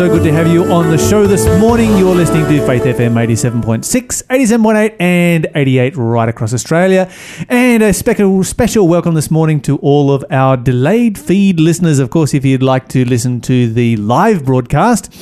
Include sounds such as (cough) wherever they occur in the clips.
so good to have you on the show this morning. You're listening to Faith FM 87.6, 87.8, and 88 right across Australia. And a special, special welcome this morning to all of our delayed feed listeners. Of course, if you'd like to listen to the live broadcast,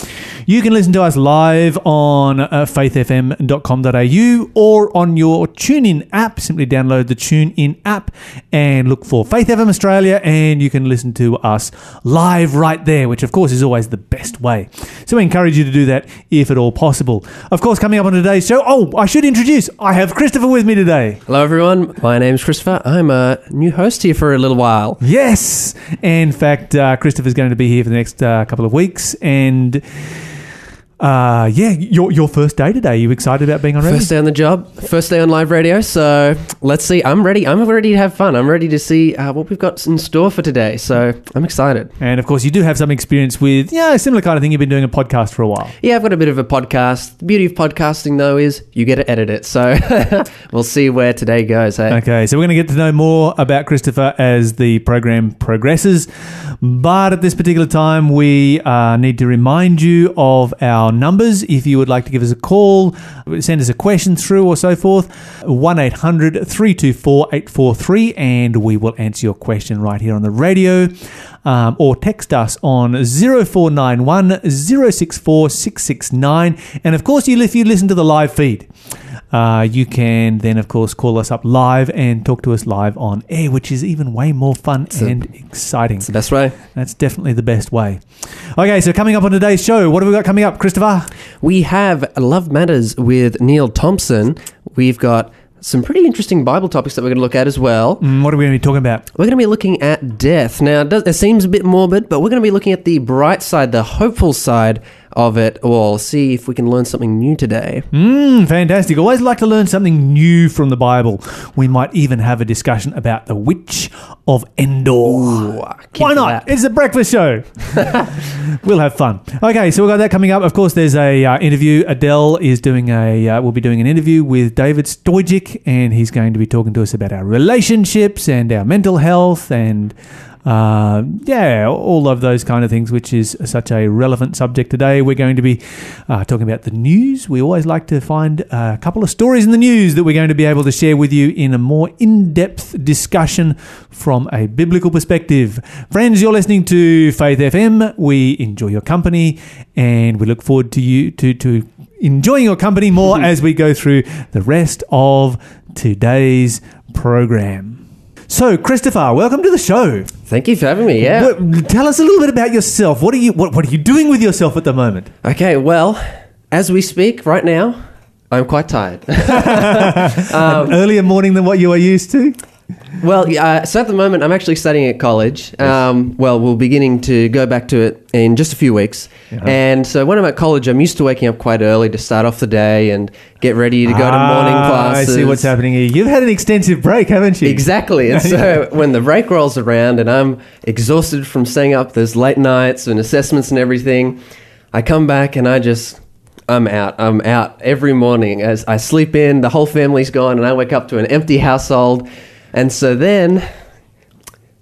you can listen to us live on uh, faithfm.com.au or on your TuneIn app. Simply download the TuneIn app and look for Faith FM Australia, and you can listen to us live right there, which of course is always the best way. So we encourage you to do that if at all possible. Of course, coming up on today's show, oh, I should introduce, I have Christopher with me today. Hello, everyone. My name's Christopher. I'm a new host here for a little while. Yes. In fact, uh, Christopher's going to be here for the next uh, couple of weeks. And uh, yeah, your, your first day today. you excited about being on radio? First day on the job, first day on live radio. So let's see. I'm ready. I'm ready to have fun. I'm ready to see uh, what we've got in store for today. So I'm excited. And of course, you do have some experience with, yeah, a similar kind of thing. You've been doing a podcast for a while. Yeah, I've got a bit of a podcast. The beauty of podcasting, though, is you get to edit it. So (laughs) we'll see where today goes. Hey? Okay, so we're going to get to know more about Christopher as the program progresses. But at this particular time, we uh, need to remind you of our numbers. If you would like to give us a call, send us a question through or so forth, 1 800 324 843, and we will answer your question right here on the radio. Um, or text us on 0491 064 669. And of course, you, if you listen to the live feed, uh, you can then, of course, call us up live and talk to us live on air, which is even way more fun It's a- and exciting. It's the best way. That's definitely the best way. Okay, so coming up on today's show, what have we got coming up, Christopher? We have Love Matters with Neil Thompson. We've got some pretty interesting Bible topics that we're going to look at as well. Mm, what are we going to be talking about? We're going to be looking at death. Now, it, does, it seems a bit morbid, but we're going to be looking at the bright side, the hopeful side of it all. See if we can learn something new today. Mm, fantastic. Always like to learn something new from the Bible. We might even have a discussion about the Witch of Endor. keen Why not? that. It's a breakfast show. (laughs) we'll have fun. Okay, so we've got that coming up. Of course, there's a uh, interview. Adele is doing a. Uh, we'll be doing an interview with David Stojic, and he's going to be talking to us about our relationships and our mental health and. Uh, yeah, all of those kind of things, which is such a relevant subject today. We're going to be uh, talking about the news. We always like to find a couple of stories in the news that we're going to be able to share with you in a more in depth discussion from a biblical perspective. Friends, you're listening to Faith FM. We enjoy your company and we look forward to you to, to enjoying your company more (laughs) as we go through the rest of today's program. So, Christopher, welcome to the show. Thank you for having me. Yeah. What- tell us a little bit about yourself. What are you what, what are you doing with yourself at the moment? Okay, well, as we speak right now, I'm quite tired. An (laughs) (laughs) um, earlier morning than what you are used to? Well, uh, so at the moment, I'm actually studying at college. Um, well, we're beginning to go back to it in just a few weeks. And so when I'm at college, I'm used to waking up quite early to start off the day and get ready to go to morning Ah, classes. I see what's happening here. You've had an extensive break, haven't you? Exactly. And so (laughs) when the break rolls around and I'm exhausted from staying up those late nights and assessments and everything, I come back and I just, I'm out. I'm out every morning as I sleep in, the whole family's gone, and I wake up to an empty household. And so then.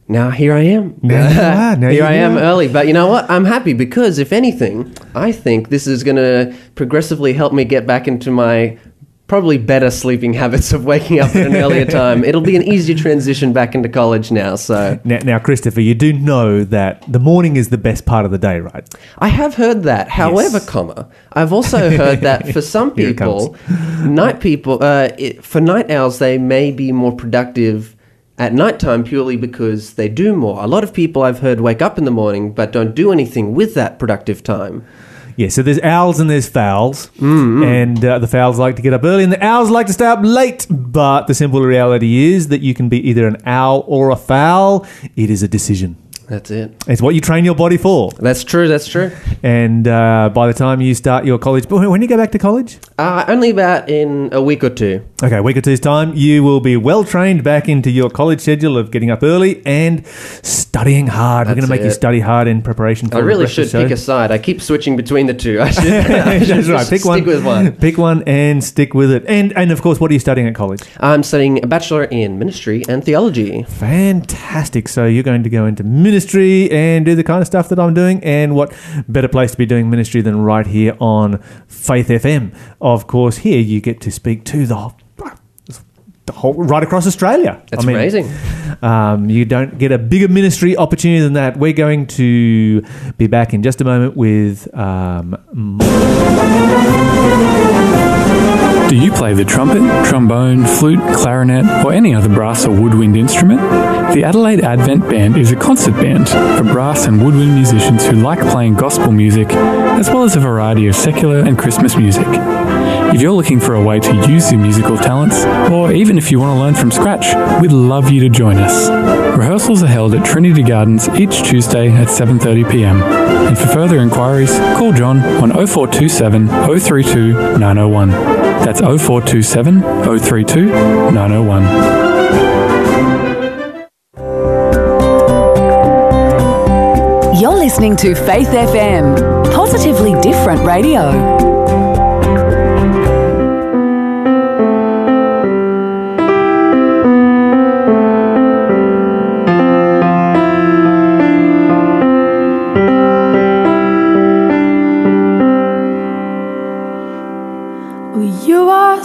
Now here I am. Now you (laughs) are. Now here you I am are. early, but you know what? I'm happy because if anything, I think this is going to progressively help me get back into my probably better sleeping habits of waking up at an earlier (laughs) time. It'll be an easier transition back into college now. So Now, now, Christopher, you do know that the morning is the best part of the day, right? I have heard that. However, comma, I've also heard that for (laughs) some people, night people, uh, it, for night owls, they may be more productive at nighttime purely because they do more. A lot of people I've heard wake up in the morning but don't do anything with that productive time. Yeah, so there's owls and there's fowls, and uh, the fowls like to get up early, and the owls like to stay up late. But the simple reality is that you can be either an owl or a fowl. It is a decision. That's it. It's what you train your body for. That's true. That's true. And uh, by the time you start your college, but when you go back to college, Uh, only about in a week or two. okay, a week or two's time, you will be well trained back into your college schedule of getting up early and studying hard. We're going to make you study hard in preparation for I really should pick a side. I keep switching between the two. (laughs) I should, I (laughs) should That's right. Pick stick one. with one. Pick one and stick with it. And and of course, what are you studying at college? I'm studying a bachelor in ministry and theology. Fantastic. So you're going to go into ministry ministry and do the kind of stuff that I'm doing. And what better place to be doing ministry than right here on Faith FM? Of course, here you get to speak to the the whole right across Australia. That's I mean, amazing. um, you don't get a bigger ministry opportunity than that. We're going to be back in just a moment with um. Do you play the trumpet, trombone, flute, clarinet, or any other brass or woodwind instrument? The Adelaide Advent Band is a concert band for brass and woodwind musicians who like playing gospel music, as well as a variety of secular and Christmas music. If you're looking for a way to use your musical talents, or even if you want to learn from scratch, we'd love you to join us. Rehearsals are held at Trinity Gardens each Tuesday at 7.30pm. And for further inquiries, call John on 0427 032 901. That's 0427 032 901. You're listening to Faith FM, positively different radio.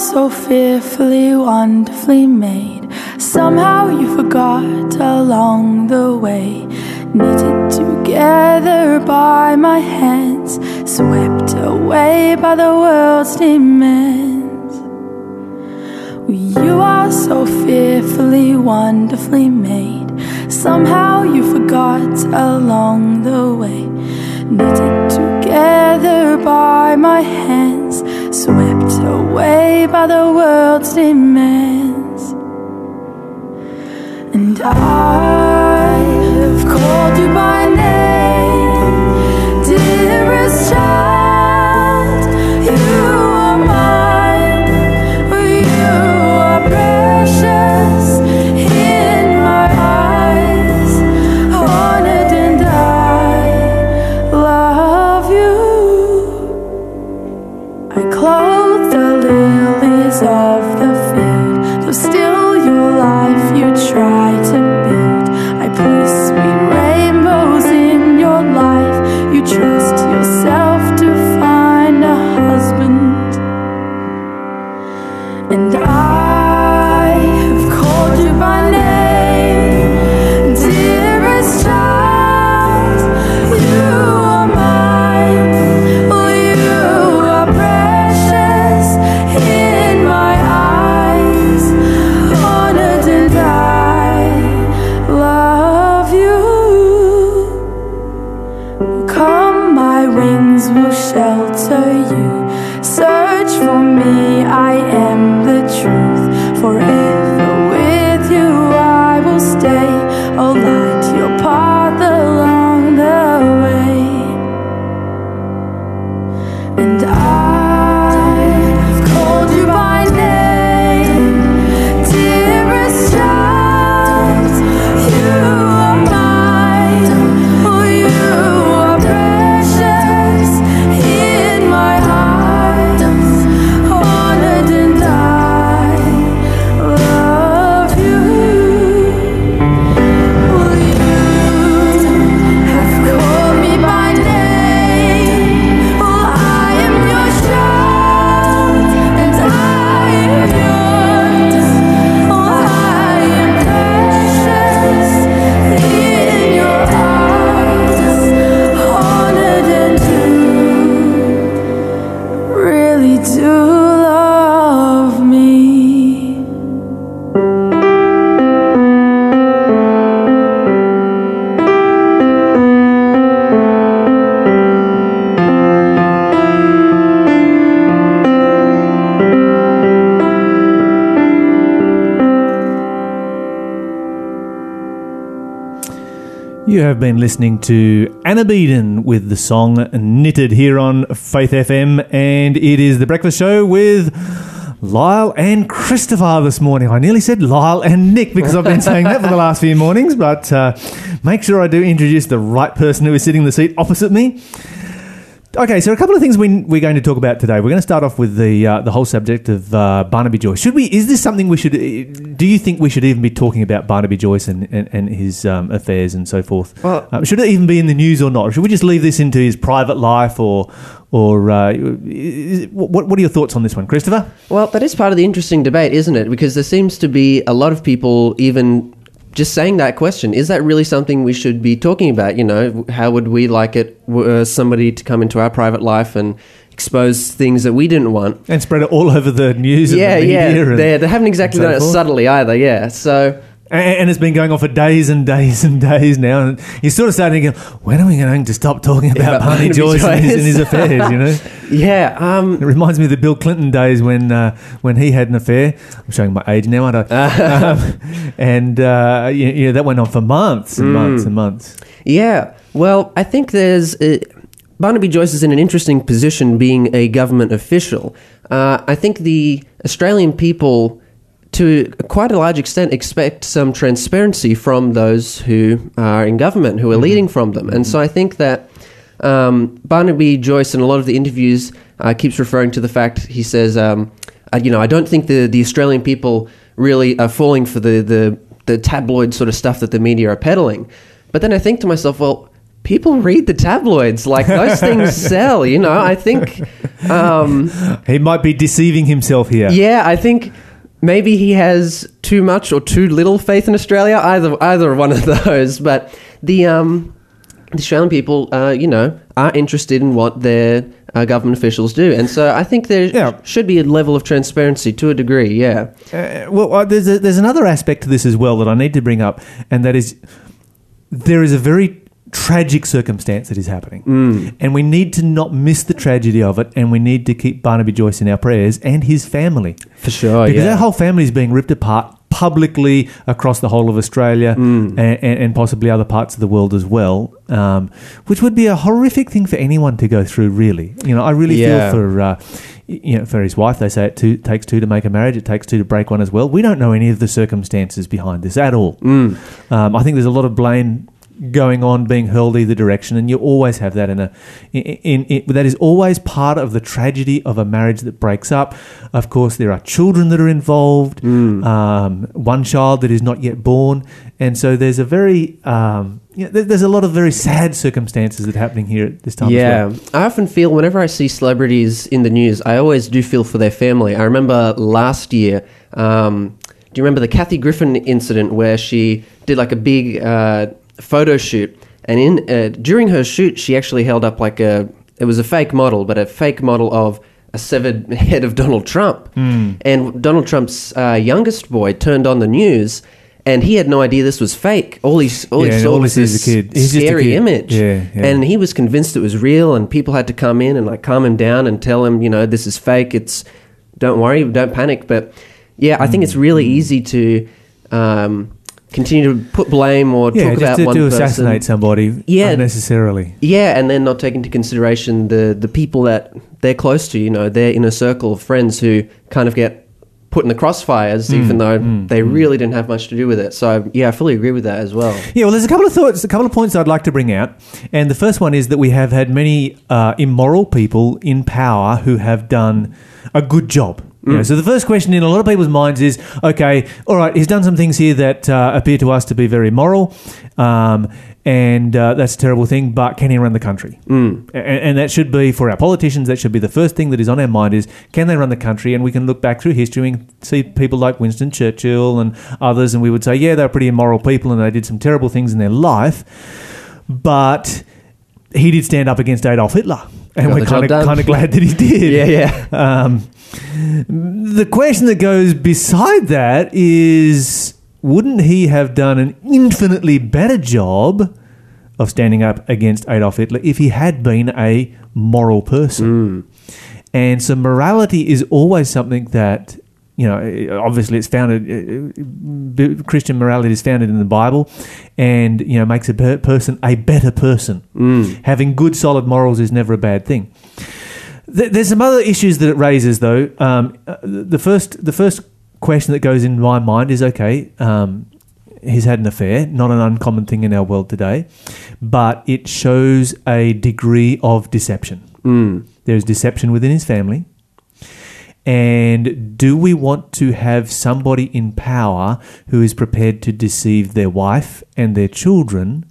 So fearfully, wonderfully made. Somehow you forgot along the way. Knitted together by my hands, swept away by the world's demands. You are so fearfully, wonderfully made. Somehow you forgot along the way. Knitted together by my hands, swept away by the world's demands. And I have called you by have been listening to Anna Beeden with the song Knitted here on Faith FM, and it is the breakfast show with Lyle and Christopher this morning. I nearly said Lyle and Nick because I've been saying that for the last few mornings, but uh, make sure I do introduce the right person who is sitting in the seat opposite me. Okay, so a couple of things we, we're going to talk about today. We're going to start off with the uh, the whole subject of uh, Barnaby Joyce. Should we? Is this something we should? Do you think we should even be talking about Barnaby Joyce and, and, and his um, affairs and so forth? Well- um, should it even be in the news or not? Should we just leave this into his private life, or or uh, what what are your thoughts on this one, Christopher? Well, that is part of the interesting debate, isn't it? Because there seems to be a lot of people even just saying that question. Is that really something we should be talking about? You know, how would we like it were somebody to come into our private life and expose things that we didn't want? And spread it all over the news. yeah, and the yeah. and- They, they haven't exactly so done it forth. subtly either, yeah. So, And, and it's been going on for days and days and days now. And you're sort of starting to go, when are we going to stop talking about about Barney (laughs) Barnaby Joyce and his, and his affairs, you know? (laughs) yeah, um, It reminds me of the Bill Clinton days when uh, when he had an affair. I'm showing my age now, aren't I? (laughs) um, and uh, you, you know, that went on for months and months and months. Yeah. Well, I think there's. Uh, Barnaby Joyce is in an interesting position being a government official. Uh, I think the Australian people, to quite a large extent, expect some transparency from those who are in government, who are leading from them. And so I think that um, Barnaby Joyce, in a lot of the interviews, uh, keeps referring to the fact he says, um, uh, you know, I don't think the, the Australian people really are falling for the, the, the tabloid sort of stuff that the media are peddling. But then I think to myself, well, people read the tabloids. Like, those (laughs) things sell, you know? I think, um, He might be deceiving himself here. yeah, I think maybe he has too much or too little faith in Australia. Either either one of (laughs) those. But the um, the Australian people, uh, you know, are interested in what their uh, government officials do, and so I think there Yeah. should be a level of transparency to a degree. Yeah. Uh, well, uh, there's a, there's another aspect to this as well that I need to bring up, and that is there is a very tragic circumstance that is happening, Mm. and we need to not miss the tragedy of it, and we need to keep Barnaby Joyce in our prayers and his family. For sure. because yeah. our whole family is being ripped apart publicly across the whole of Australia Mm. and, and, and possibly other parts of the world as well, um, which would be a horrific thing for anyone to go through. Really, you know, I really Yeah. feel for. Uh, you know, for his wife, they say it two, takes two to make a marriage. It takes two to break one as well. We don't know any of the circumstances behind this at all. Mm. Um, I think there's a lot of blame going on being hurled either direction, and you always have that in a in, in, in that is always part of the tragedy of a marriage that breaks up. Of course, there are children that are involved, um, one child that is not yet born, and so there's a very um, yeah, there- there's a lot of very sad circumstances that are happening here at this time. as Yeah, well. I often feel whenever I see celebrities in the news, I always do feel for their family. I remember last year. Um, do you remember the Kathy Griffin incident where she did like a big uh, photo shoot, and in uh, during her shoot, she actually held up like a it was a fake model, but a fake model of a severed (laughs) head of Donald Trump. And Donald Trump's uh, youngest boy turned on the news. And he had no idea this was fake. All he, all Yeah, he saw was this a kid. He's scary kid. image. Yeah, yeah. And he was convinced it was real, and people had to come in and like calm him down and tell him, you know, this is fake. It's don't worry, don't panic. But yeah, I think it's really Mm. easy to um, continue to put blame or Yeah, talk about to, one to person. assassinate somebody Yeah. unnecessarily. Yeah, and then not take into consideration the the people that they're close to. You know, their inner circle of friends who kind of get put in the crossfires, Mm, even though they really didn't have much to do with it. So yeah, I fully agree with that as well. Yeah, well, there's a couple of thoughts, a couple of points I'd like to bring out, and the first one is that we have had many uh, immoral people in power who have done a good job. You know, so the first question in a lot of people's minds is, okay, all right, he's done some things here that uh, appear to us to be very moral, um, and uh, that's a terrible thing. But can he run the country? Mm. And, and that should be for our politicians. That should be the first thing that is on our mind: is can they run the country? And we can look back through history and see people like Winston Churchill and others, and we would say, yeah, they're pretty immoral people, and they did some terrible things in their life, but he did stand up against Adolf Hitler, and Got we're kind of kind of glad that he did. (laughs) Yeah, yeah. Um, the question that goes beside that is wouldn't he have done an infinitely better job of standing up against Adolf Hitler if he had been a moral person? And so morality is always something that you know obviously it's founded uh, uh, Christian morality is founded in the Bible and you know makes a per- person a better person. Having good solid morals is never a bad thing. Th- There's some other issues that it raises, though. Um, uh, the first, the first question that goes in my mind is: okay, um, he's had an affair, not an uncommon thing in our world today, but it shows a degree of deception. Mm. There's deception within his family. And do we want to have somebody in power who is prepared to deceive their wife and their children?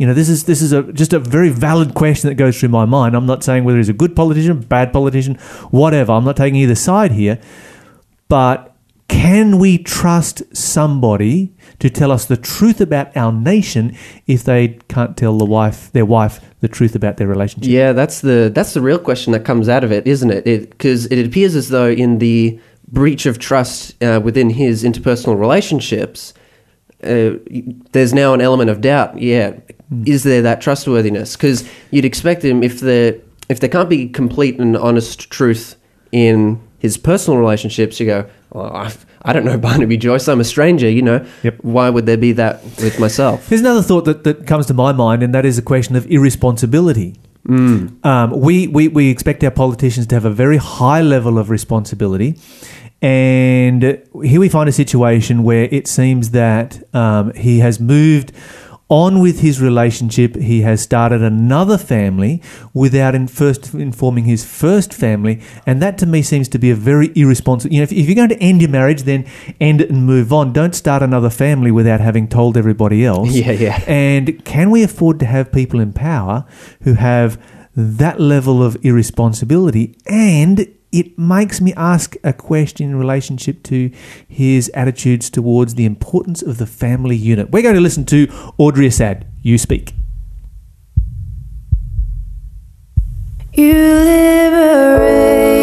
You know, this is this is a just a very valid question that goes through my mind. I'm not saying whether he's a good politician, bad politician, whatever. I'm not taking either side here. But can we trust somebody to tell us the truth about our nation if they can't tell the wife their wife the truth about their relationship? Yeah, that's the that's the real question that comes out of it, isn't it? Because it, appears as though in the breach of trust uh, within his interpersonal relationships, uh, there's now an element of doubt. Yeah, is there that trustworthiness? Because you'd expect him if there if there can't be complete and honest truth in his personal relationships, you go, well, I, I don't know (laughs) Barnaby Joyce. I'm a stranger. You know, Yep. why would there be that with myself? Here's another thought that, that comes to my mind, and that is a question of irresponsibility. Um, we, we, we expect our politicians to have a very high level of responsibility. And here we find a situation where it seems that um, he has moved on with his relationship. He has started another family without in first informing his first family. And that to me seems to be a very irresponsible. You know, if, if you're going to end your marriage, then end it and move on. Don't start another family without having told everybody else. Yeah, yeah. And can we afford to have people in power who have that level of irresponsibility? And it makes me ask a question in relationship to his attitudes towards the importance of the family unit. We're going to listen to Audrey Assad. You speak. You liberate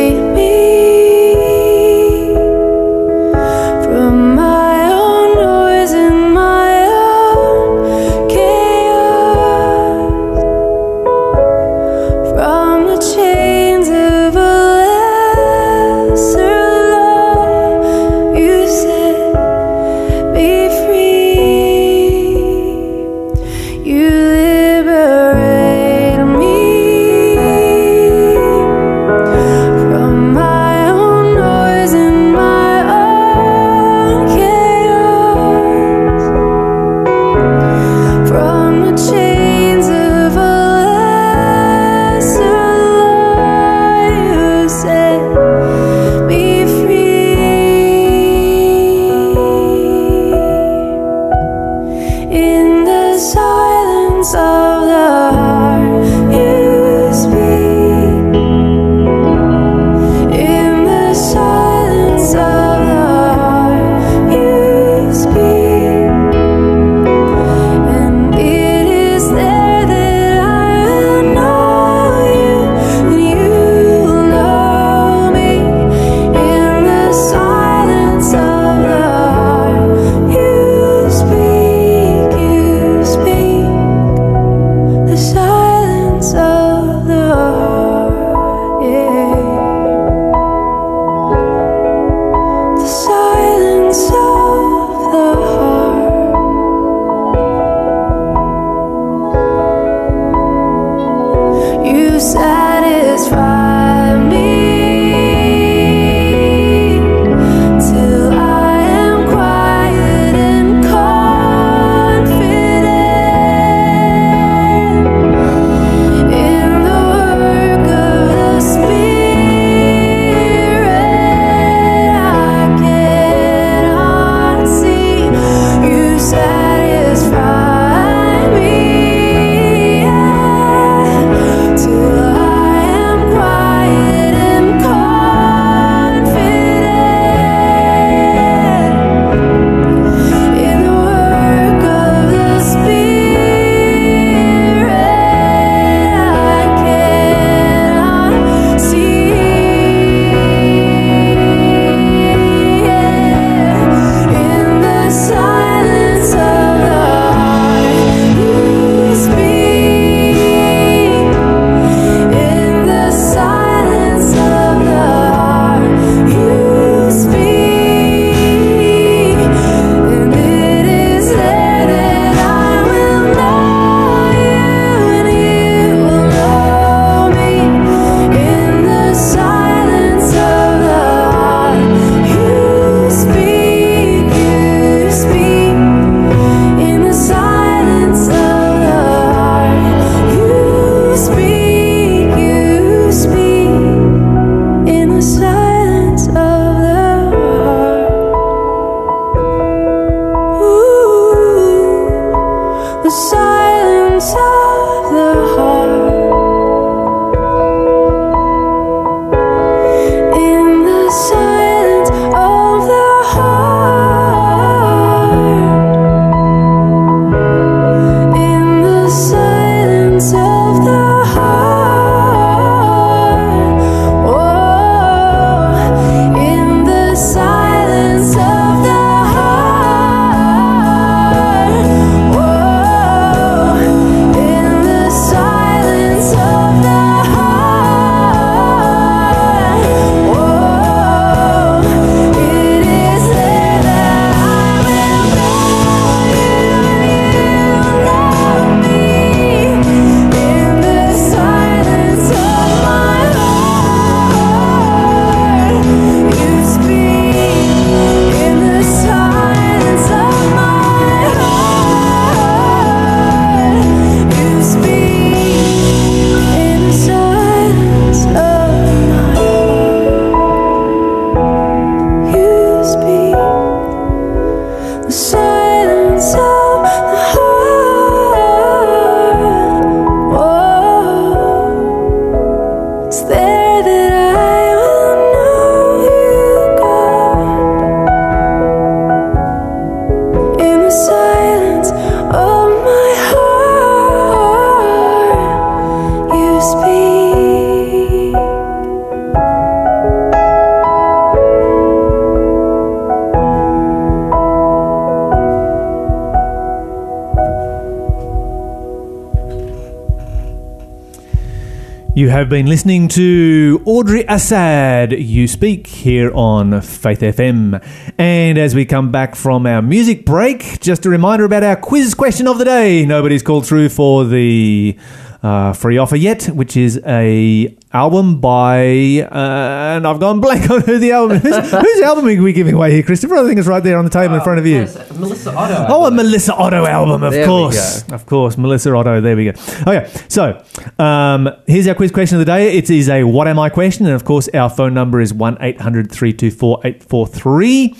have been listening to Audrey Assad, You Speak, here on Faith FM. And as we come back from our music break, just a reminder about our quiz question of the day. Nobody's called through for the uh, free offer yet, which is a album by, uh, and I've gone blank (laughs) on who the album is. (laughs) Whose album are we giving away here, Christopher? I think it's right there on the table in front of you. Melissa Otto. Oh, a Melissa Otto album, of There course. Of course, Melissa Otto. There we go. Okay, so um, here's our quiz question of the day. It is a What Am I question. And of course, our phone number is 1 800 324 843.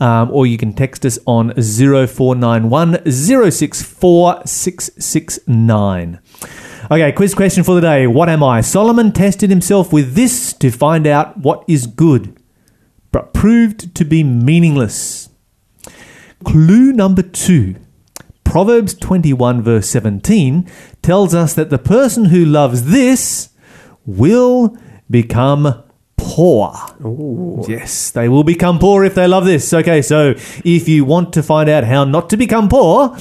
Um, or you can text us on 0491 064 669. Okay, quiz question for the day. What am I? Solomon tested himself with this to find out what is good, but proved to be meaningless. Clue number two. Proverbs 21, verse 17, tells us that the person who loves this will become poor. Yes, they will become poor if they love this. Okay, so if you want to find out how not to become poor,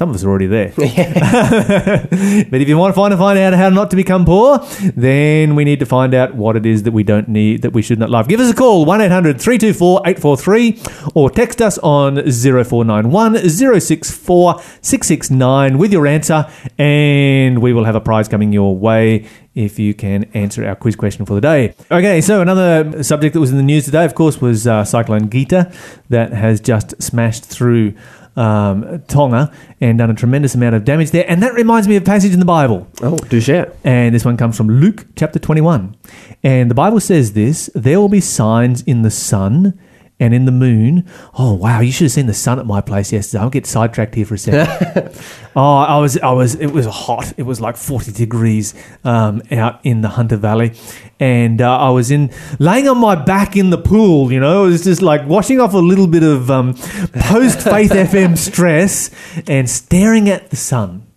some of us are already there. (laughs) (laughs) but if you want to find, find out how not to become poor, then we need to find out what it is that we don't need, that we should not love. Give us a call, 1 800 324 843, or text us on 0491 064 669 with your answer, and we will have a prize coming your way if you can answer our quiz question for the day. Okay, so another subject that was in the news today, of course, was uh, Cyclone Gita that has just smashed through um, Tonga and done a tremendous amount of damage there. And that reminds me of a passage in the Bible. Oh, do share. And this one comes from Luke chapter 21. And the Bible says this There will be signs in the sun and in the moon. Oh wow, you should have seen the sun at my place yesterday. I'll get sidetracked here for a second. (laughs) oh, I was, I was, it was hot. It was like 40 degrees um, out in the Hunter Valley. And uh, I was in laying on my back in the pool, you know, it was just like washing off a little bit of um, post Faith (laughs) FM stress and staring at the sun.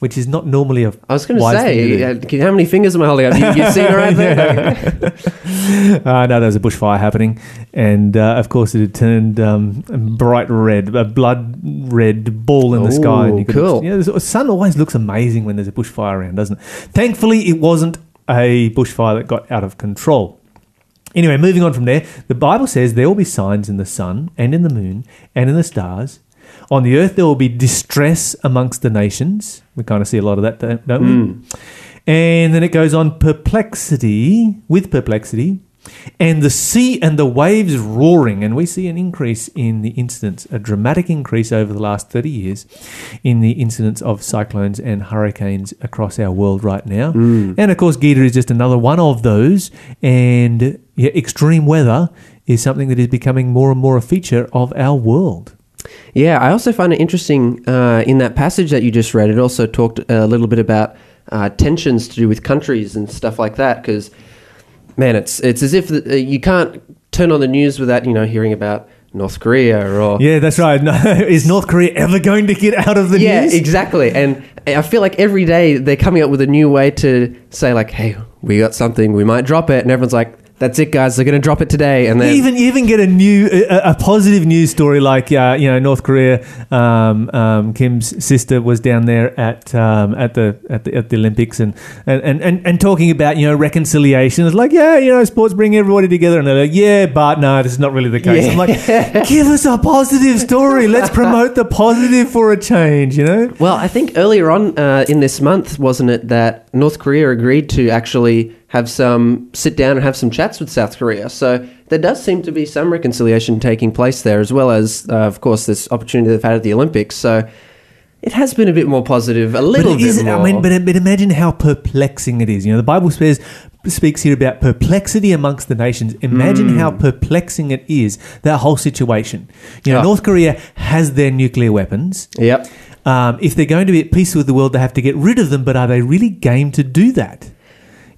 Which is not normally a I was going to wise thing to do. say, uh, how many fingers am I holding up? You, you see it right there? (laughs) (laughs) Uh, no, there was a bushfire happening, and uh, of course it had turned um, bright red, a blood red ball in the sky. And you could, cool. You know, the sun always looks amazing when there's a bushfire around, doesn't it? Thankfully, it wasn't a bushfire that got out of control. Anyway, moving on from there, the Bible says there will be signs in the sun and in the moon and in the stars. On the earth, there will be distress amongst the nations. We kind of see a lot of that, don't we? Hmm. And then it goes on perplexity, with perplexity, and the sea and the waves roaring. And we see an increase in the incidents, a dramatic increase over the last 30 years in the incidents of cyclones and hurricanes across our world right now. Hmm. And of course, Gita is just another one of those. And yeah, extreme weather is something that is becoming more and more a feature of our world. Yeah, I also find it interesting uh, in that passage that you just read. It also talked a little bit about uh, tensions to do with countries and stuff like that. Because, man, it's it's as if uh, you can't turn on the news without you know hearing about North Korea or Yeah, that's right. No, (laughs) is North Korea ever going to get out of the yeah, news? exactly. And I feel like every day they're coming up with a new way to say like, "Hey, we got something. We might drop it," and everyone's like. That's it, guys. They're going to drop it today, and You then even even get a new a, a positive news story like uh, you know North Korea. Um, um, Kim's sister was down there at um, at the at the at the Olympics and and, and, and and talking about you know reconciliation. It's like yeah you know sports bring everybody together and they're like yeah but no this is not really the case. I'm like give us a positive story. Let's promote the positive for a change. You know. Well, I think earlier on uh, in this month, wasn't it, that North Korea agreed to actually have some sit down and have some chats with South Korea. So there does seem to be some reconciliation taking place there, as well as, uh, of course, this opportunity they've had at the Olympics. So it has been a bit more positive, a little bit is more. I mean, but, but imagine how perplexing it is. You know, the Bible says speaks here about perplexity amongst the nations. Imagine how perplexing it is that whole situation. You know, Oh. North Korea has their nuclear weapons. yep. Um, if they're going to be at peace with the world, they have to get rid of them. But are they really game to do that?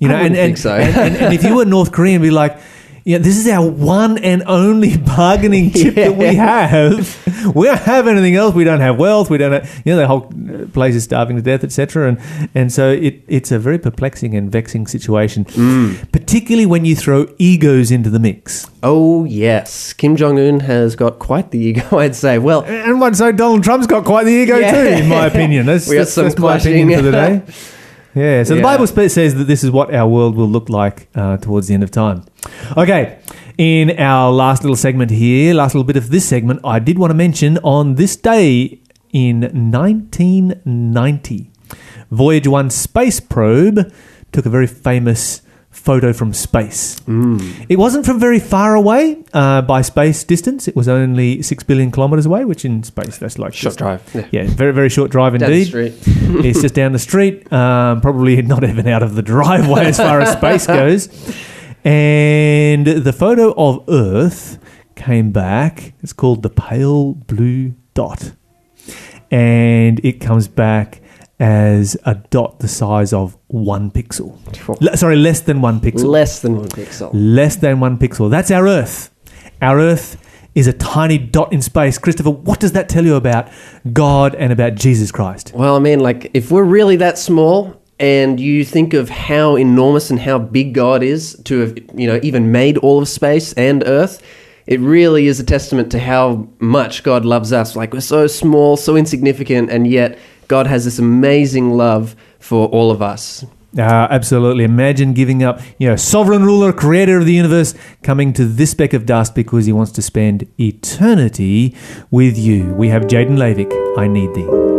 You I know, and, and, think so. and, and, and if you were (laughs) North Korean, be like. Yeah, this is our one and only (laughs) bargaining chip that we have. (laughs) We don't have anything else. We don't have wealth. We don't have, you know, the whole uh, place is starving to death, etc. And and so it, it's a very perplexing and vexing situation, Mm. particularly when you throw egos into the mix. Oh, yes. Kim Jong un has got quite the ego, I'd say. Well, And one so Donald Trump's got quite the ego Yeah. too, in my opinion. That's, We that's, some that's my opinion for the day. Yeah, so the Yeah. Bible sp- says that this is what our world will look like uh, towards the end of time. Okay, in our last little segment here, last little bit of this segment, I did want to mention on this day in 1990, Voyager 1 space probe took a very famous photo from space. It wasn't from very far away uh, by space distance. It was only 6 billion kilometers away, which in space, that's like Short just- drive. Yeah. Yeah, very, very short drive Down the indeed street. (laughs) it's just down the street, um, probably not even out of the driveway as far as space (laughs) goes. And the photo of Earth came back. It's called the pale blue dot. And it comes back as a dot the size of one pixel. Le- sorry, less than one pixel. Less than one pixel. Less than one pixel. That's our Earth. Our Earth is a tiny dot in space. Christopher, what does that tell you about God and about Jesus Christ? Well, I mean, like, if we're really that small and you think of how enormous and how big God is to have, you know, even made all of space and Earth, it really is a testament to how much God loves us. Like, we're so small, so insignificant, and yet God has this amazing love for all of us. Uh, absolutely. Imagine giving up, you know, sovereign ruler, creator of the universe, coming to this speck of dust because he wants to spend eternity with you. We have Jadon Lavik. I need thee.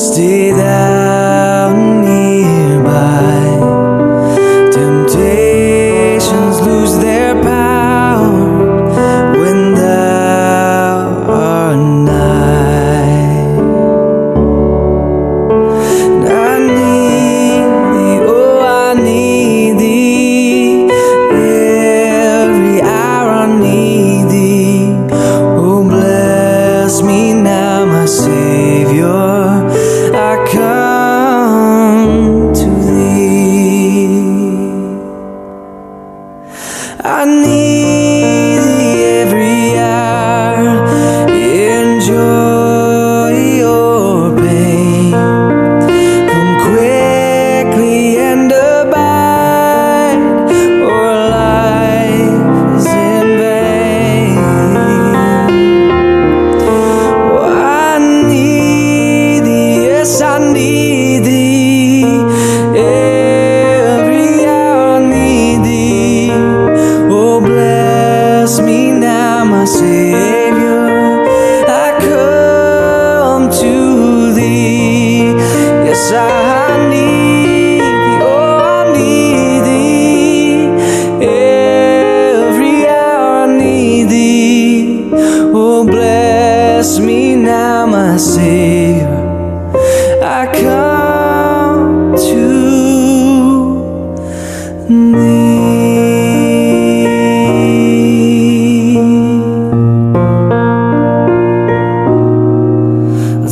Stay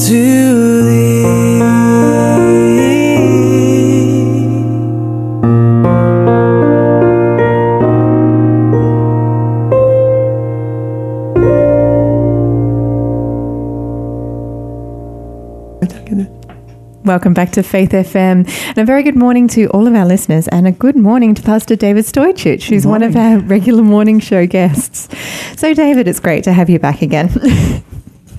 To thee. Welcome back to Faith FM. And a very good morning to all of our listeners, and a good morning to Pastor David Stojcic, who's one of our regular morning show guests. So, David, it's great to have you back again. (laughs)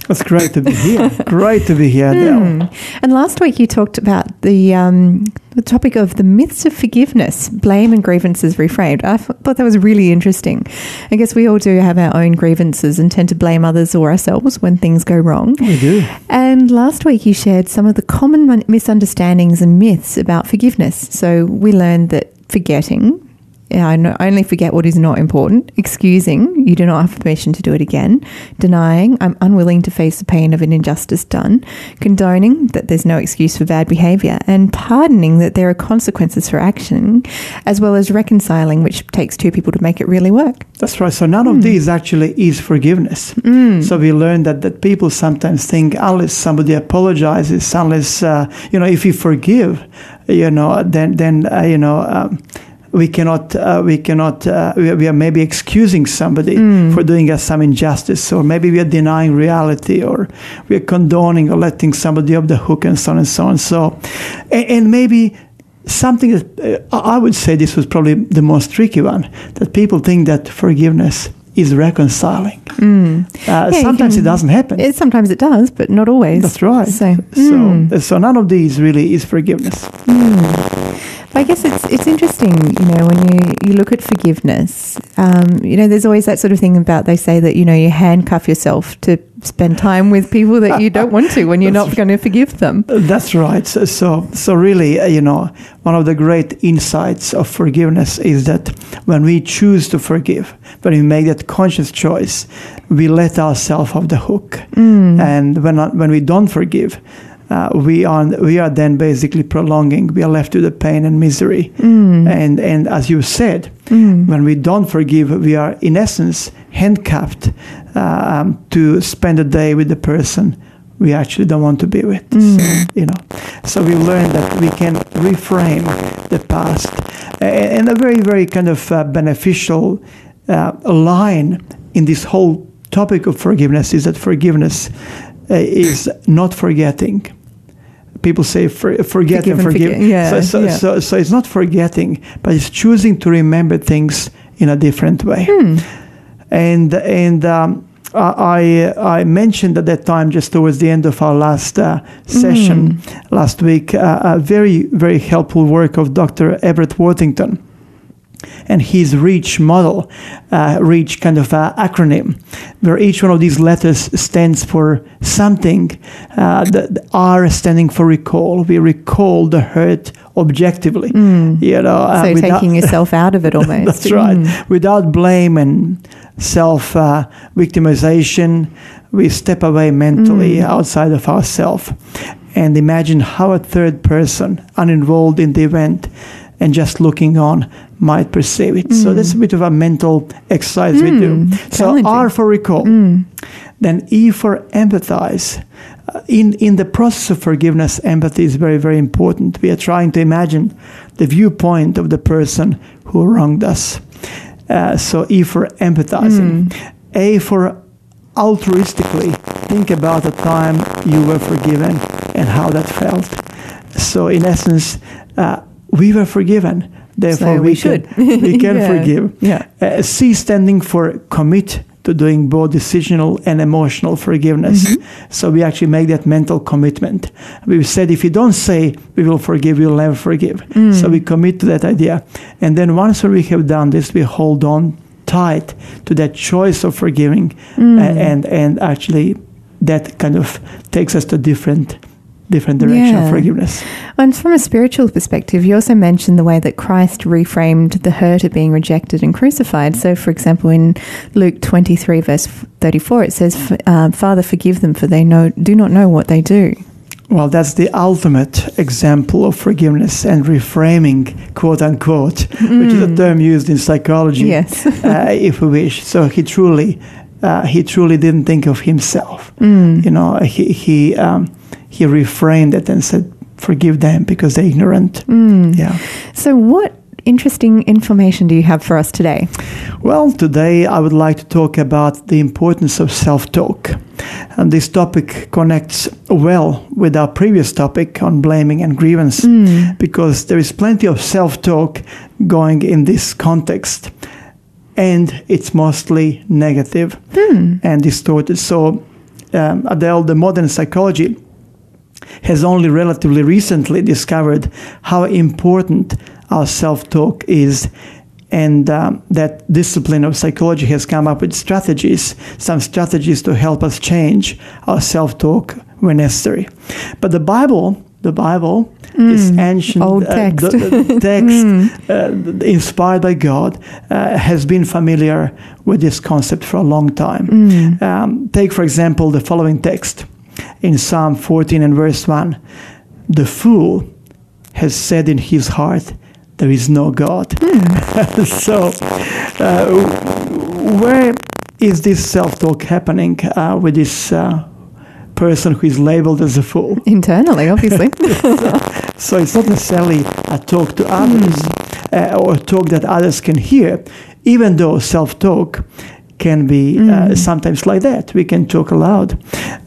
It's great to be here. great to be here. Mm. And last week you talked about the um, the topic of the myths of forgiveness, blame and grievances reframed. I thought that was really interesting. I guess we all do have our own grievances and tend to blame others or ourselves when things go wrong. We do. And last week you shared some of the common misunderstandings and myths about forgiveness. So we learned that forgetting, I no- only forget what is not important, excusing, you do not have permission to do it again, denying, I'm unwilling to face the pain of an injustice done, condoning that there's no excuse for bad behavior, and pardoning that there are consequences for action, as well as reconciling, which takes two people to make it really work. That's right. So none of these actually is forgiveness. So we learned that, that people sometimes think unless somebody apologizes, unless uh, you know, if you forgive, you know, then then uh, you know. Um, we cannot, uh, we cannot, uh, we, we are maybe excusing somebody for doing us some injustice, or maybe we are denying reality, or we are condoning or letting somebody off the hook, and so on and so on. So, and, and maybe something that uh, I would say this was probably the most tricky one that people think that forgiveness is reconciling. Uh, Mm. Yeah, sometimes can- it doesn't happen. It, sometimes it does, but not always. That's right. So, So, mm. so none of these really is forgiveness. I guess it's it's interesting, you know, when you, you look at forgiveness. Um, you know, there's always that sort of thing about they say that you know you handcuff yourself to spend time with people that you don't want to when you're not (laughs) going to forgive them. That's right. So, so, so really, uh, you know, one of the great insights of forgiveness is that when we choose to forgive, when we make that conscious choice, we let ourselves off the hook. And when when we don't forgive, uh, we are we are then basically prolonging. We are left to the pain and misery. And and as you said, when we don't forgive, we are in essence handcuffed um, to spend a day with the person we actually don't want to be with. So, you know, so we learned that we can reframe the past, and a very very kind of uh, beneficial uh, line in this whole topic of forgiveness is that forgiveness uh, is not forgetting. People say for, forget Forgive and and forgive. Yeah, so, so, yeah. so, so it's not forgetting, but it's choosing to remember things in a different way. Hmm. And and um, I I mentioned at that time, just towards the end of our last uh, session Hmm. last week, uh, a very very helpful work of Dr. Everett Worthington and his REACH model, uh, REACH kind of uh, acronym, where each one of these letters stands for something. Uh, the, the R standing for recall. We recall the hurt objectively. You know, uh, so without- taking yourself out of it (laughs) almost. that's right. Mm. Without blame and self uh, victimization, we step away mentally outside of ourselves and imagine how a third person, uninvolved in the event and just looking on, might perceive it. So that's a bit of a mental exercise we do. So. R for recall. Then E for empathize. Uh, in in the process of forgiveness, empathy is very very important. We are trying to imagine the viewpoint of the person who wronged us. Uh, so E for empathizing. A for altruistically think about the time you were forgiven and how that felt. So in essence, uh, we were forgiven. Therefore, So we, we should. Can, (laughs) we can Yeah. forgive. Yeah. Uh, C standing for commit to doing both decisional and emotional forgiveness. Mm-hmm. So we actually make that mental commitment. We've said if you don't say we will forgive, we will never forgive. Mm. So we commit to that idea. And then once we have done this, we hold on tight to that choice of forgiving Mm. a- and and actually that kind of takes us to different different direction of forgiveness. And from a spiritual perspective, you also mentioned the way that Christ reframed the hurt of being rejected and crucified. So, for example, in Luke 23, verse 34, it says, uh, Father, forgive them, for they know, do not know what they do. Well, that's the ultimate example of forgiveness and reframing, quote unquote, which is a term used in psychology, Yes. uh, (laughs) if we wish. So he truly, uh, he truly didn't think of himself. Mm. You know, he he um, he reframed it and said, "Forgive them because they're ignorant." Mm. Yeah. So, what interesting information do you have for us today? Well, today I would like to talk about the importance of self talk. And this topic connects well with our previous topic on blaming and grievance because there is plenty of self talk going in this context. And it's mostly negative and distorted. So um, Adele, the modern psychology has only relatively recently discovered how important our self talk is. And um, that discipline of psychology has come up with strategies, some strategies to help us change our self talk when necessary. But the Bible, the Bible is ancient old uh, text. the- the (laughs) text uh, inspired by God uh, has been familiar with this concept for a long time. Um, take, for example, the following text in Psalm 14 and verse 1 The fool has said in his heart, There is no God. (laughs) so, uh, where is this self talk happening uh, with this uh, person who is labeled as a fool? Internally, obviously. (laughs) So it's not necessarily a talk to others uh, or talk that others can hear, even though self talk can be uh, sometimes like that. We can talk aloud.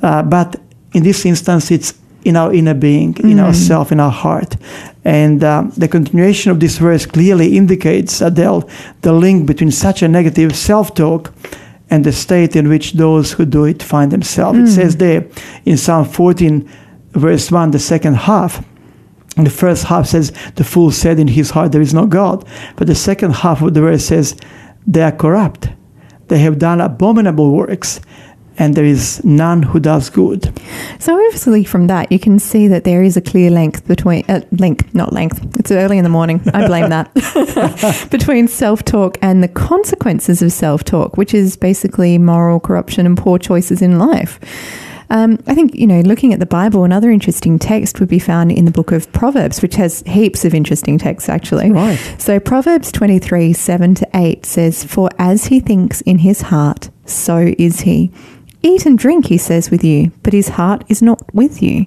Uh, but in this instance, it's in our inner being, in ourself, in our heart. And um, the continuation of this verse clearly indicates, Adele, the link between such a negative self talk and the state in which those who do it find themselves. It says there in Psalm 14, verse 1, the second half. And the first half says, The fool said in his heart, There is no God. But the second half of the verse says, They are corrupt. They have done abominable works, and there is none who does good. So obviously, from that, you can see that there is a clear length between uh, link, not length. It's early in the morning. I blame that (laughs) (laughs) between self-talk and the consequences of self-talk, which is basically moral corruption and poor choices in life. Um, I think you know, looking at the Bible, another interesting text would be found in the book of Proverbs, which has heaps of interesting texts actually. Right. So Proverbs twenty three seven to eight says, "For as he thinks in his heart, so is he." Eat and drink, he says, with you, but his heart is not with you.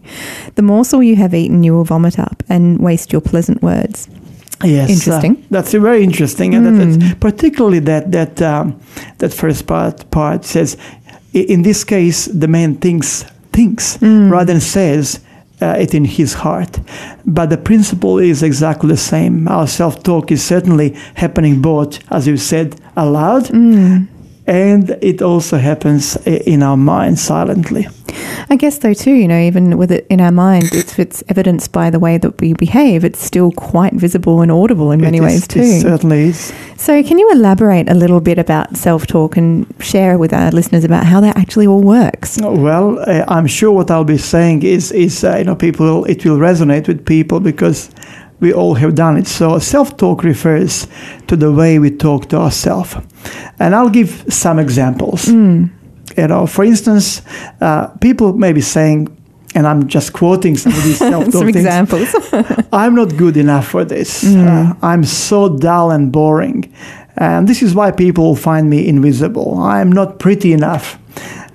The morsel you have eaten, you will vomit up and waste your pleasant words. Yes, Interesting. uh, that's very interesting, and that, that's particularly that that um, that first part part says, in this case, the man thinks thinks rather than says. Uh, it in his heart, but the principle is exactly the same. Our self-talk is certainly happening both, as you said, aloud, and it also happens in our mind silently. I guess, though, too, you know, even with it in our mind, if it's evidenced by the way that we behave, it's still quite visible and audible in many It is- ways, It too. certainly is. So, can you elaborate a little bit about self talk and share with our listeners about how that actually all works? Well, uh, I'm sure what I'll be saying is, is uh, you know, people, it will resonate with people because we all have done it. So, self-talk refers to the way we talk to ourselves, and I'll give some examples. You know, for instance, uh, people may be saying, and I'm just quoting some of these (laughs) self-talk Some examples. (laughs) I'm not good enough for this. Uh, I'm so dull and boring. And this is why people find me invisible. I'm not pretty enough,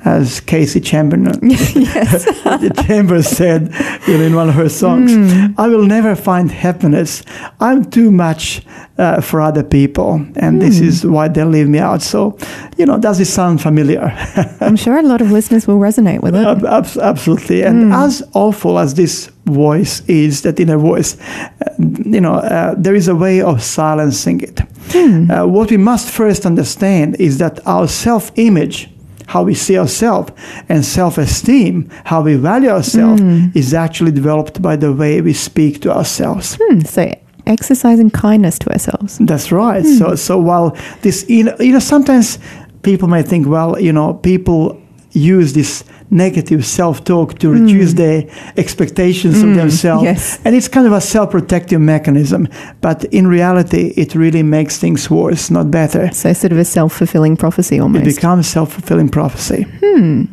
as Kasey Chamberlain (laughs) (laughs) Chambers said you know, in one of her songs. I will never find happiness. I'm too much uh, for other people, and this is why they leave me out. So, you know, does it sound familiar? (laughs) I'm sure a lot of listeners will resonate with it. Ab- abs- absolutely. And as awful as this voice is, that inner voice, uh, you know, uh, there is a way of silencing it. Uh, what we must first understand is that our self image, how we see ourselves, and self esteem, how we value ourselves, is actually developed by the way we speak to ourselves. Hmm, so, exercising kindness to ourselves. That's right. So, so while this, you know, you know, sometimes people may think, well, you know, people use this negative self-talk to reduce hmm. their expectations of hmm. themselves, yes. and it's kind of a self-protective mechanism. But in reality, it really makes things worse, not better. So, sort of a self fulfilling prophecy almost. It becomes self-fulfilling prophecy. Hmm.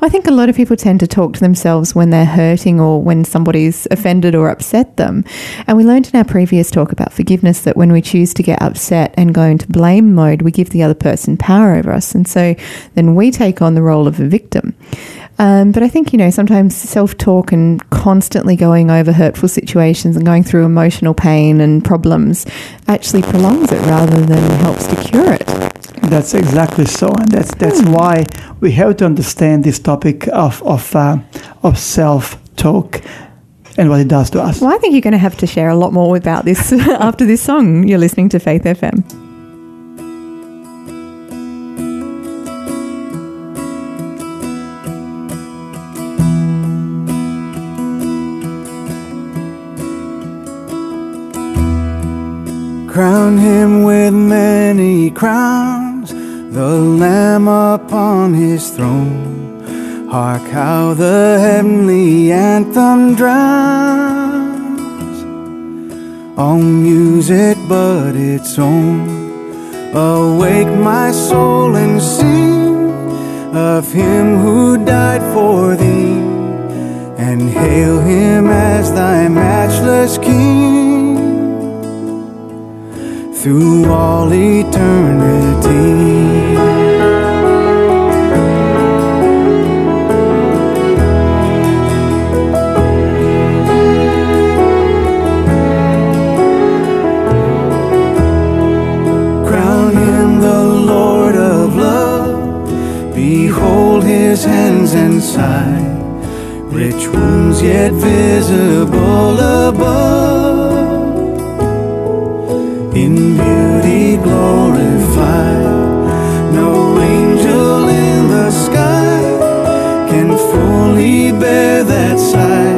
I think a lot of people tend to talk to themselves when they're hurting or when somebody's offended or upset them. And we learned in our previous talk about forgiveness that when we choose to get upset and go into blame mode, we give the other person power over us. And so then we take on the role of a victim. Um, but I think, you know, sometimes self talk and constantly going over hurtful situations and going through emotional pain and problems actually prolongs it rather than helps to cure it. That's exactly so, and that's that's why we have to understand this topic of of uh, of self-talk and what it does to us. Well, I think you're going to have to share a lot more about this (laughs) after this song. You're listening to Faith FM. Crown him with many crowns, the Lamb upon his throne. Hark how the heavenly anthem drowns on music but its own. Awake my soul and sing of him who died for thee, and hail him as thy matchless King through all eternity. Crown him the Lord of love. Behold his hands and side, rich wounds yet visible above. Fully bear that sight,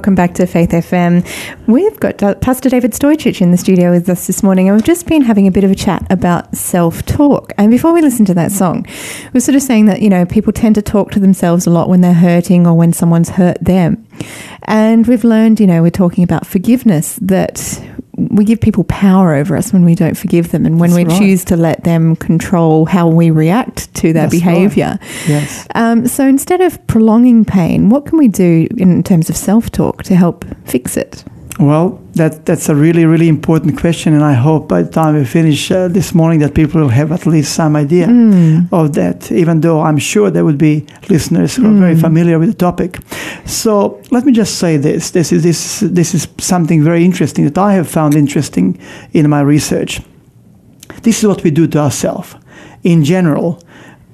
Welcome back to Faith FM. We've got Pastor David Stojcic in the studio with us this morning, and we've just been having a bit of a chat about self talk. And before we listen to that song, we're sort of saying that, you know, people tend to talk to themselves a lot when they're hurting or when someone's hurt them. And we've learned, you know, we're talking about forgiveness, that we give people power over us when we don't forgive them and when That's we right. choose to let them control how we react to their That's right. behavior. Yes. Um, so instead of prolonging pain, what can we do in terms of self talk to help fix it? Well, that that's a really really important question, and I hope by the time we finish uh, this morning that people will have at least some idea of that. Even though I'm sure there would be listeners who are very familiar with the topic. So let me just say this: this is this this is something very interesting that I have found interesting in my research. This is what we do to ourselves. In general,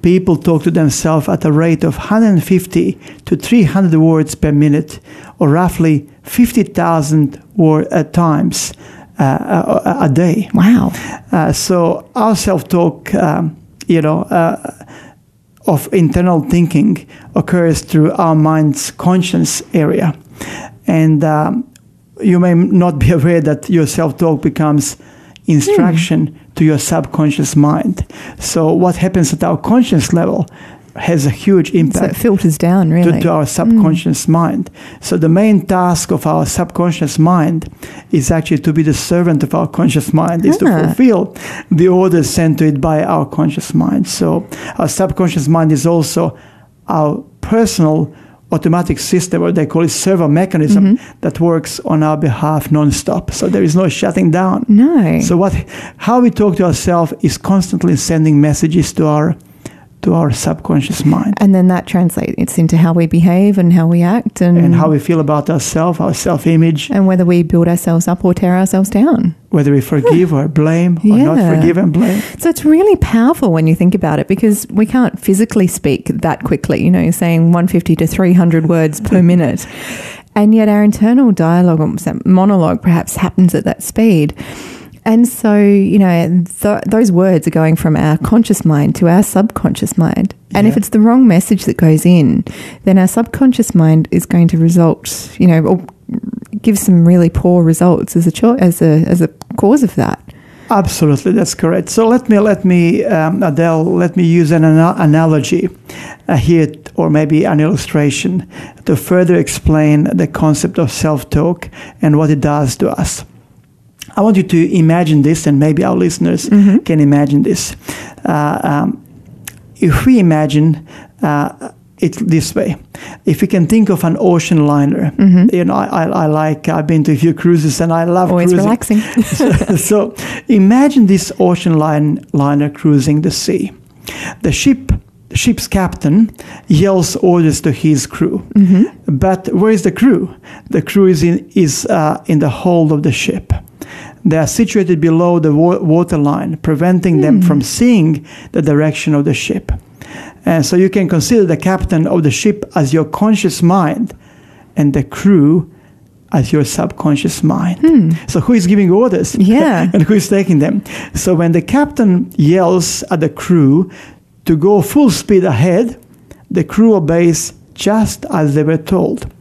people talk to themselves at a rate of 150 to 300 words per minute, or roughly 50,000 words at times uh, a, a day. Wow. Uh, so our self-talk, um, you know, uh, of internal thinking occurs through our mind's conscience area, and um, you may not be (laughs) aware that your self-talk becomes instruction to your subconscious mind. So what happens at our conscious level has a huge So impact it filters down, to, really. to our subconscious mind. So the main task of our subconscious mind is actually to be the servant of our conscious mind, is to Ah. fulfill the orders sent to it by our conscious mind. So our subconscious mind is also our personal automatic system, or they call it servo mechanism, Mm-hmm. that works on our behalf non-stop. So there is no shutting down. no. So what, how we talk to ourselves is constantly sending messages to our to our subconscious mind. and then that translates into how we behave and how we act and, and how we feel about ourselves, our self image, and whether we build ourselves up or tear ourselves down. whether we forgive or blame or not forgive and blame. So it's really powerful when you think about it because we can't physically speak that quickly. You know, you're saying 150 to 300 words per (laughs) minute. And yet our internal dialogue, or monologue perhaps, happens at that speed. And so, you know, th- those words are going from our conscious mind to our subconscious mind. And if it's the wrong message that goes in, then our subconscious mind is going to result, you know, or give some really poor results as a cho- as a as a cause of that. Absolutely, that's correct. So let me let me um, Adele, let me use an ana- analogy uh, here, or maybe an illustration, to further explain the concept of self-talk and what it does to us. I want you to imagine this, and maybe our listeners can imagine this. Uh, um, if we imagine uh, it this way, if we can think of an ocean liner, you know, I, I, I like, I've been to a few cruises and I love Always cruising. relaxing. (laughs) so imagine this ocean line, liner cruising the sea. The ship, the ship's captain yells orders to his crew. But where is the crew? The crew is in is uh, in the hold of the ship. They are situated below the wa- water line, preventing them hmm. from seeing the direction of the ship. And so you can consider the captain of the ship as your conscious mind, and the crew as your subconscious mind. Hmm. So who is giving orders? (laughs) Yeah. and who is taking them? So when the captain yells at the crew to go full speed ahead, the crew obeys just as they were told.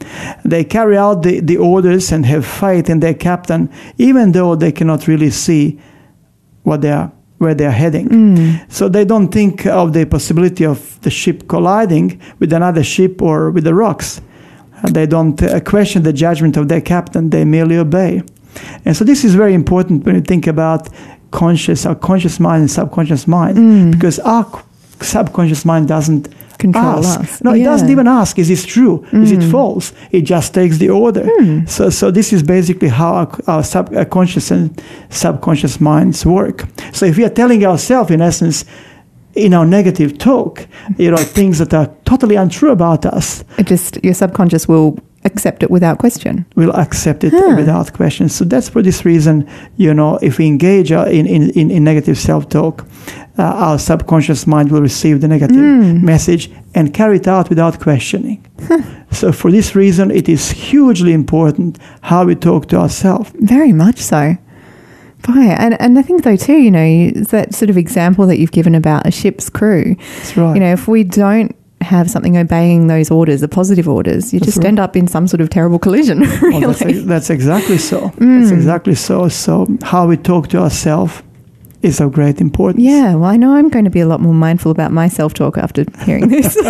They carry out the, the orders and have faith in their captain, even though they cannot really see what they are where they are heading. So they don't think of the possibility of the ship colliding with another ship or with the rocks. They don't uh, question the judgment of their captain, they merely obey. And so this is very important when you think about conscious, our conscious mind and subconscious mind, because our subconscious mind doesn't Control ask. us. No, it doesn't even ask, is this true? Is it false? It just takes the order. So, so this is basically how our, our sub, uh, conscious and subconscious minds work. So if we are telling ourselves, in essence, in our negative talk, you know, things that are totally untrue about us, It just your subconscious will accept it without question. We'll accept it Huh. without question. So that's for this reason, you know, if we engage uh, in, in, in, in negative self-talk, uh, our subconscious mind will receive the negative message and carry it out without questioning. so for this reason, it is hugely important how we talk to ourselves. Very much so. Boy, and, and I think though too, you know, that sort of example that you've given about a ship's crew. That's right. You know, if we don't have something obeying those orders, the positive orders, you That's just right. end up in some sort of terrible collision. (laughs) Oh, well, Really. that's, that's exactly so. Mm. That's exactly so. So how we talk to ourselves is of great importance. Yeah, well, I know I'm going to be a lot more mindful about my self talk after hearing this. (laughs) (laughs)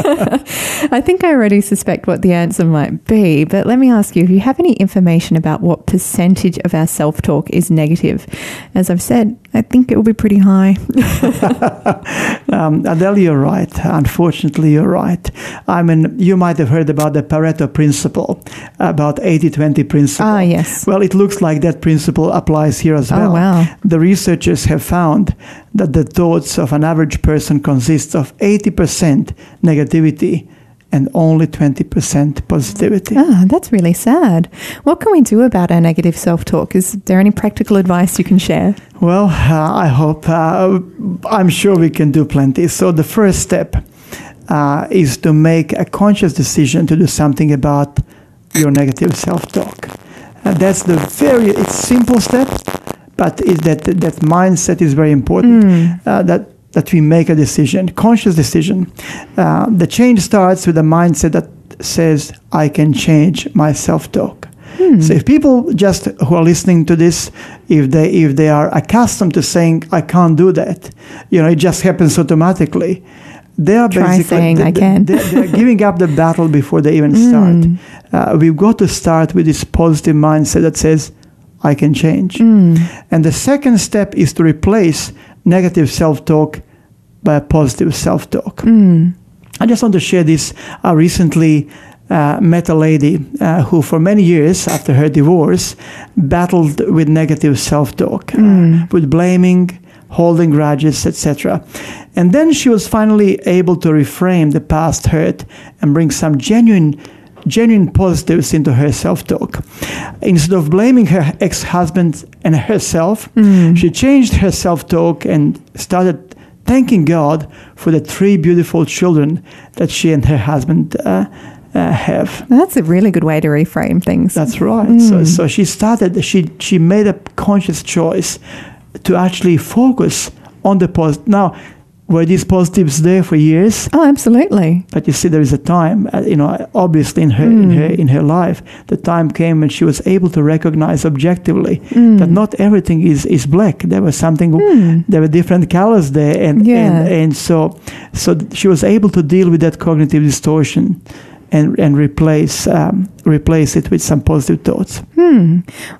I think I already suspect what the answer might be, but let me ask you if you have any information about what percentage of our self talk is negative. As I've said, I think it will be pretty high. (laughs) Um, Adele, you're right. Unfortunately, you're right. I mean, you might have heard about the Pareto principle, about 80 20 principle. Ah, yes. Well, it looks like that principle applies here as well. Oh, well. wow. The researchers have found that the thoughts of an average person consist of 80% negativity and only 20% positivity. Ah, that's really sad. What can we do about our negative self talk? Is there any practical advice you can share? Well, uh, I hope. Uh, I'm sure we can do plenty. So the first step uh, is to make a conscious decision to do something about your negative self-talk. And that's the very it's simple step, but it, that that mindset is very important. Uh, that that we make a decision, conscious decision. Uh, the change starts with a mindset that says, "I can change my self-talk." So if people just who are listening to this, if they if they are accustomed to saying I can't do that, you know, it just happens automatically. They are Try basically saying, they, "I can." They, they're giving up the battle before they even start. Uh, we've got to start with this positive mindset that says, "I can change." And the second step is to replace negative self-talk by a positive self-talk. I just want to share this. I recently uh, met a lady uh, who, for many years after her divorce, battled with negative self talk, uh, with blaming, holding grudges, etc. And then she was finally able to reframe the past hurt and bring some genuine. Genuine positives into her self talk. Instead of blaming her ex husband and herself, she changed her self talk and started thanking God for the three beautiful children that she and her husband uh, uh, have. That's a really good way to reframe things. That's right. So, so she started. She she made a conscious choice to actually focus on the positive. Now, were these positives there for years? oh, absolutely. But you see, there is a time, uh, you know, obviously in her in hmm. her in her life, the time came when she was able to recognize objectively hmm. that not everything is is black. There was something, hmm. there were different colors there, and Yeah. and, and so so she was able to deal with that cognitive distortion. And, and replace um, replace it with some positive thoughts.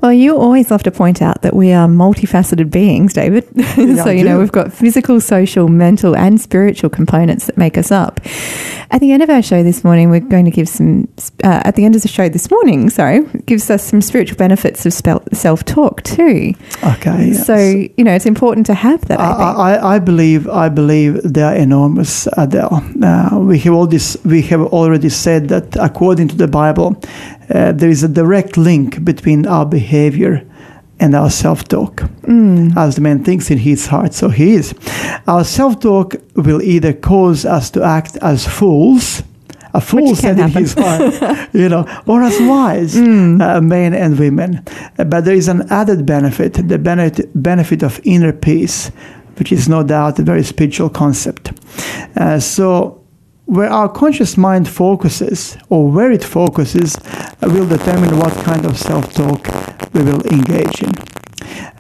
Well, you always love to point out that we are multifaceted beings, David. (laughs) so, you know, we've got physical, social, mental, and spiritual components that make us up. At the end of our show this morning, we're going to give some, uh, at the end of the show this morning, sorry, gives us some spiritual benefits of self talk too. Okay. yes. So, you know, it's important to have that. I. I, I, I believe I believe they are enormous, Adele. Uh, we have all this. We have already said that according to the Bible, uh, there is a direct link between our behavior and our self-talk. As the man thinks in his heart, so he is. Our self-talk will either cause us to act as fools. A fool said in his heart, (laughs) you know, or as wise uh, men and women. But there is an added benefit, the benefit, benefit of inner peace, which is no doubt a very spiritual concept. Uh, so, where our conscious mind focuses, or where it focuses, uh, will determine what kind of self talk we will engage in.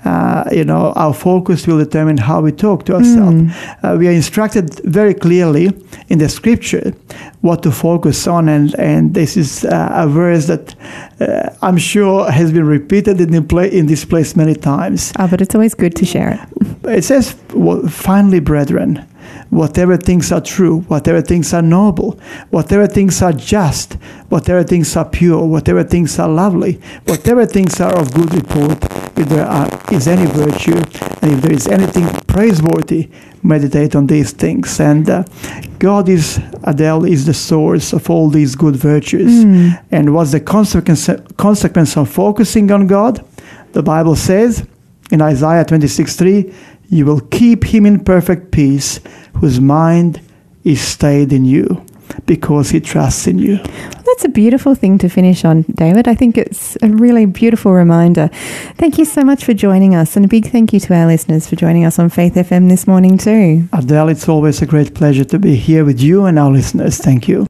Uh, you know, our focus will determine how we talk to ourselves. Uh, we are instructed very clearly in the scripture what to focus on, and, and this is uh, a verse that uh, I'm sure has been repeated in, the pla- in this place many times. oh, but it's always good to share it. It says, well, finally, brethren, whatever things are true, whatever things are noble, whatever things are just, whatever things are pure, whatever things are lovely, whatever things are of good report, if there are, is any virtue, and if there is anything praiseworthy, meditate on these things. And uh, God is, Adele, is the source of all these good virtues. And what's the consequence, consequence of focusing on God? The Bible says in Isaiah 26 3, you will keep him in perfect peace, whose mind is stayed in you, because he trusts in you. That's a beautiful thing to finish on, David. I think it's a really beautiful reminder. Thank you so much for joining us, and a big thank you to our listeners for joining us on Faith FM this morning, too. Adele, it's always a great pleasure to be here with you and our listeners. Thank you.